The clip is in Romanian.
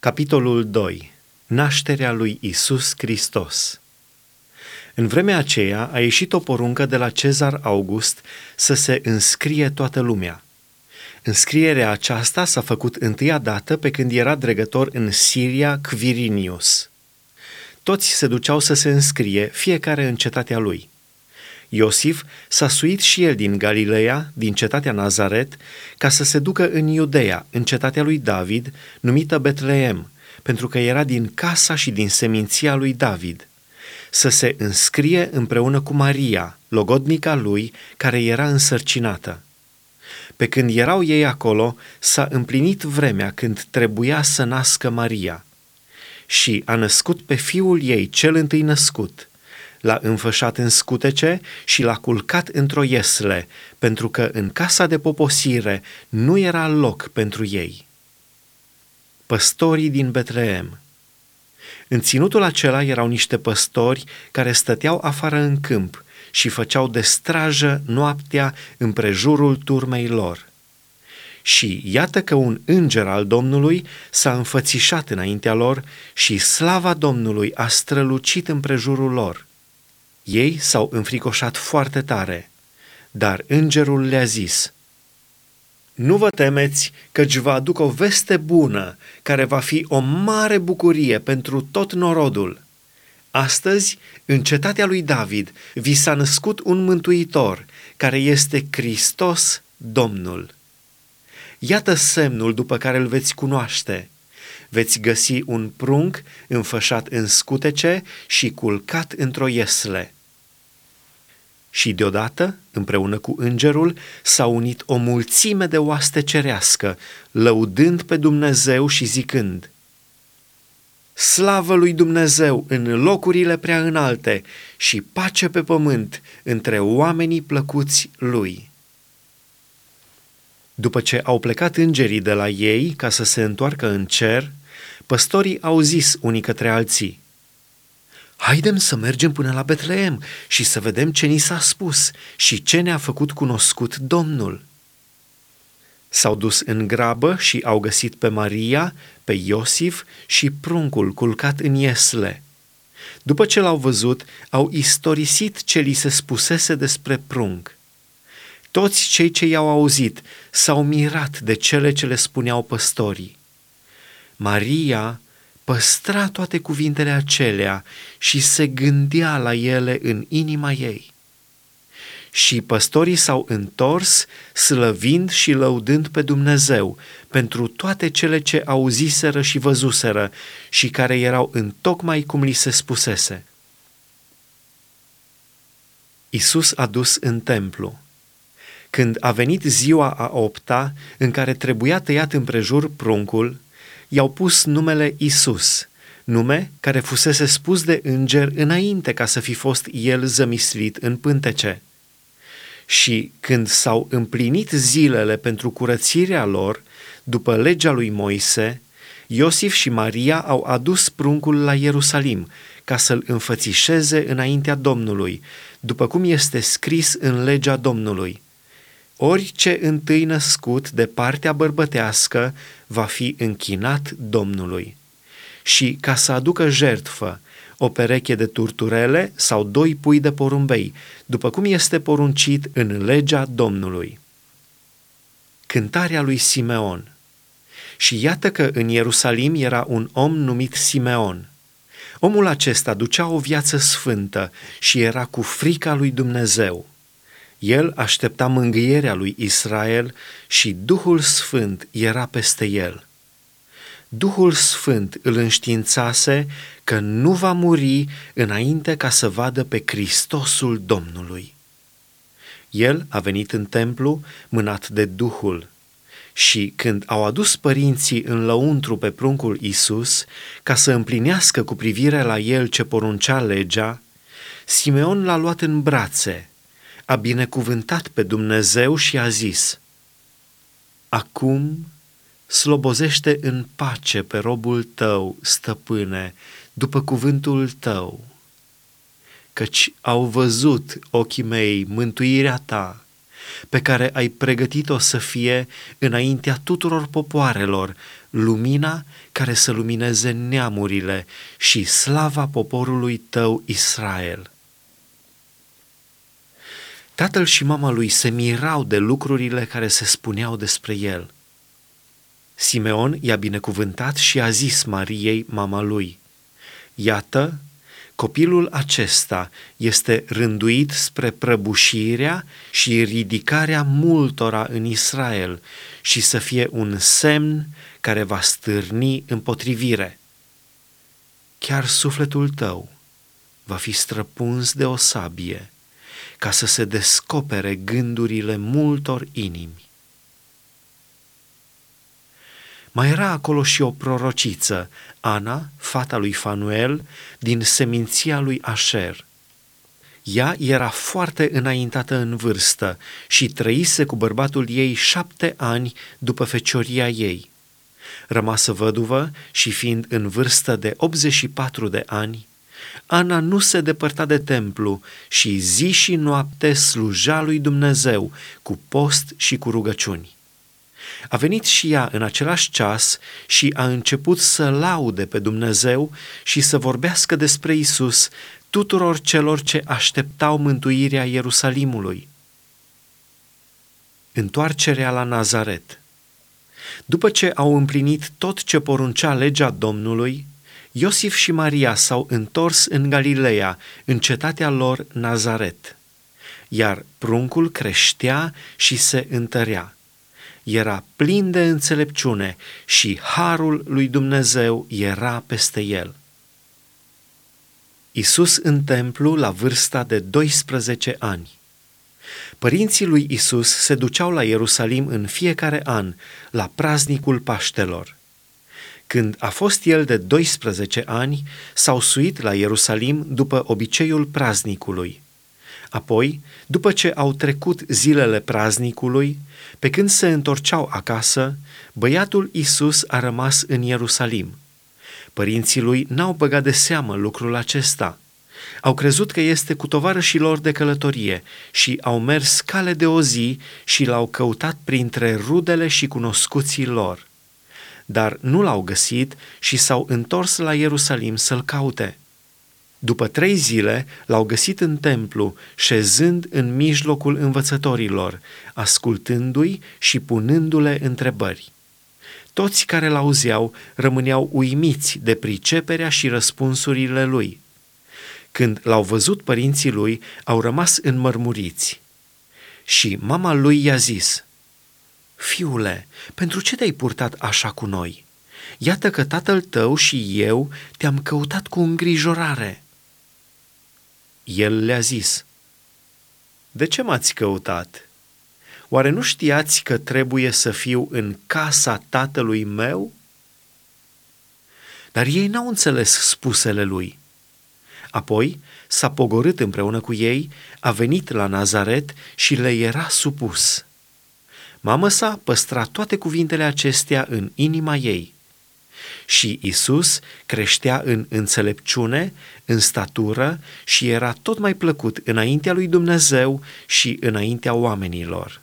Capitolul 2. Nașterea lui Isus Hristos. În vremea aceea a ieșit o poruncă de la Cezar August să se înscrie toată lumea. Înscrierea aceasta s-a făcut întâia dată pe când era dregător în Siria Quirinius. Toți se duceau să se înscrie, fiecare în cetatea lui. Iosif s-a suit și el din Galileea, din cetatea Nazaret, ca să se ducă în Iudeea, în cetatea lui David, numită Betleem, pentru că era din casa și din seminția lui David, să se înscrie împreună cu Maria, logodnica lui, care era însărcinată. Pe când erau ei acolo, s-a împlinit vremea când trebuia să nască Maria. Și a născut pe fiul ei, cel întâi născut – l-a înfășat în scutece și l-a culcat într-o iesle, pentru că în casa de poposire nu era loc pentru ei. Păstorii din Betleem În ținutul acela erau niște păstori care stăteau afară în câmp și făceau de strajă noaptea împrejurul turmei lor. Și iată că un înger al Domnului s-a înfățișat înaintea lor și slava Domnului a strălucit împrejurul lor – ei s-au înfricoșat foarte tare, dar îngerul le-a zis, Nu vă temeți, căci vă aduc o veste bună, care va fi o mare bucurie pentru tot norodul. Astăzi, în cetatea lui David, vi s-a născut un mântuitor, care este Hristos Domnul. Iată semnul după care îl veți cunoaște – veți găsi un prunc înfășat în scutece și culcat într-o iesle. Și deodată, împreună cu îngerul, s-a unit o mulțime de oaste cerească, lăudând pe Dumnezeu și zicând, Slavă lui Dumnezeu în locurile prea înalte și pace pe pământ între oamenii plăcuți lui. După ce au plecat îngerii de la ei ca să se întoarcă în cer, păstorii au zis unii către alții, Haidem să mergem până la Betleem și să vedem ce ni s-a spus și ce ne-a făcut cunoscut Domnul. S-au dus în grabă și au găsit pe Maria, pe Iosif și pruncul culcat în iesle. După ce l-au văzut, au istorisit ce li se spusese despre prunc. Toți cei ce i-au auzit s-au mirat de cele ce le spuneau păstorii. Maria păstra toate cuvintele acelea și se gândea la ele în inima ei. Și păstorii s-au întors, slăvind și lăudând pe Dumnezeu pentru toate cele ce auziseră și văzuseră și care erau în tocmai cum li se spusese. Isus a dus în templu. Când a venit ziua a opta, în care trebuia tăiat împrejur pruncul, i-au pus numele Isus, nume care fusese spus de înger înainte ca să fi fost el zămislit în pântece. Și când s-au împlinit zilele pentru curățirea lor, după legea lui Moise, Iosif și Maria au adus pruncul la Ierusalim ca să-l înfățișeze înaintea Domnului, după cum este scris în legea Domnului – orice întâi născut de partea bărbătească va fi închinat Domnului. Și ca să aducă jertfă, o pereche de turturele sau doi pui de porumbei, după cum este poruncit în legea Domnului. Cântarea lui Simeon Și iată că în Ierusalim era un om numit Simeon. Omul acesta ducea o viață sfântă și era cu frica lui Dumnezeu. El aștepta mângâierea lui Israel și Duhul Sfânt era peste el. Duhul Sfânt îl înștiințase că nu va muri înainte ca să vadă pe Hristosul Domnului. El a venit în templu mânat de Duhul și când au adus părinții în lăuntru pe pruncul Isus ca să împlinească cu privire la el ce poruncea legea, Simeon l-a luat în brațe – a binecuvântat pe Dumnezeu și a zis, Acum slobozește în pace pe robul tău, stăpâne, după cuvântul tău, căci au văzut ochii mei mântuirea ta, pe care ai pregătit-o să fie înaintea tuturor popoarelor, lumina care să lumineze neamurile și slava poporului tău Israel. Tatăl și mama lui se mirau de lucrurile care se spuneau despre el. Simeon i-a binecuvântat și a zis Mariei, mama lui, Iată, copilul acesta este rânduit spre prăbușirea și ridicarea multora în Israel și să fie un semn care va stârni împotrivire. Chiar sufletul tău va fi străpuns de o sabie ca să se descopere gândurile multor inimi. Mai era acolo și o prorociță, Ana, fata lui Fanuel, din seminția lui Asher. Ea era foarte înaintată în vârstă și trăise cu bărbatul ei șapte ani după fecioria ei. Rămasă văduvă și fiind în vârstă de 84 de ani, Ana nu se depărta de templu și zi și noapte sluja lui Dumnezeu cu post și cu rugăciuni. A venit și ea în același ceas și a început să laude pe Dumnezeu și să vorbească despre Isus tuturor celor ce așteptau mântuirea Ierusalimului. Întoarcerea la Nazaret După ce au împlinit tot ce poruncea legea Domnului, Iosif și Maria s-au întors în Galileea, în cetatea lor Nazaret. Iar pruncul creștea și se întărea. Era plin de înțelepciune și harul lui Dumnezeu era peste el. Isus în templu la vârsta de 12 ani. Părinții lui Isus se duceau la Ierusalim în fiecare an, la praznicul Paștelor. Când a fost el de 12 ani, s-au suit la Ierusalim după obiceiul praznicului. Apoi, după ce au trecut zilele praznicului, pe când se întorceau acasă, băiatul Isus a rămas în Ierusalim. Părinții lui n-au băgat de seamă lucrul acesta. Au crezut că este cu tovarășii lor de călătorie și au mers cale de o zi și l-au căutat printre rudele și cunoscuții lor dar nu l-au găsit și s-au întors la Ierusalim să-l caute. După trei zile l-au găsit în templu, șezând în mijlocul învățătorilor, ascultându-i și punându-le întrebări. Toți care l-auzeau rămâneau uimiți de priceperea și răspunsurile lui. Când l-au văzut părinții lui, au rămas înmărmuriți. Și mama lui i-a zis – Fiule, pentru ce te-ai purtat așa cu noi? Iată că tatăl tău și eu te-am căutat cu îngrijorare. El le-a zis, De ce m-ați căutat? Oare nu știați că trebuie să fiu în casa tatălui meu? Dar ei n-au înțeles spusele lui. Apoi s-a pogorât împreună cu ei, a venit la Nazaret și le era supus. Mama sa păstra toate cuvintele acestea în inima ei. Și Isus creștea în înțelepciune, în statură și era tot mai plăcut înaintea lui Dumnezeu și înaintea oamenilor.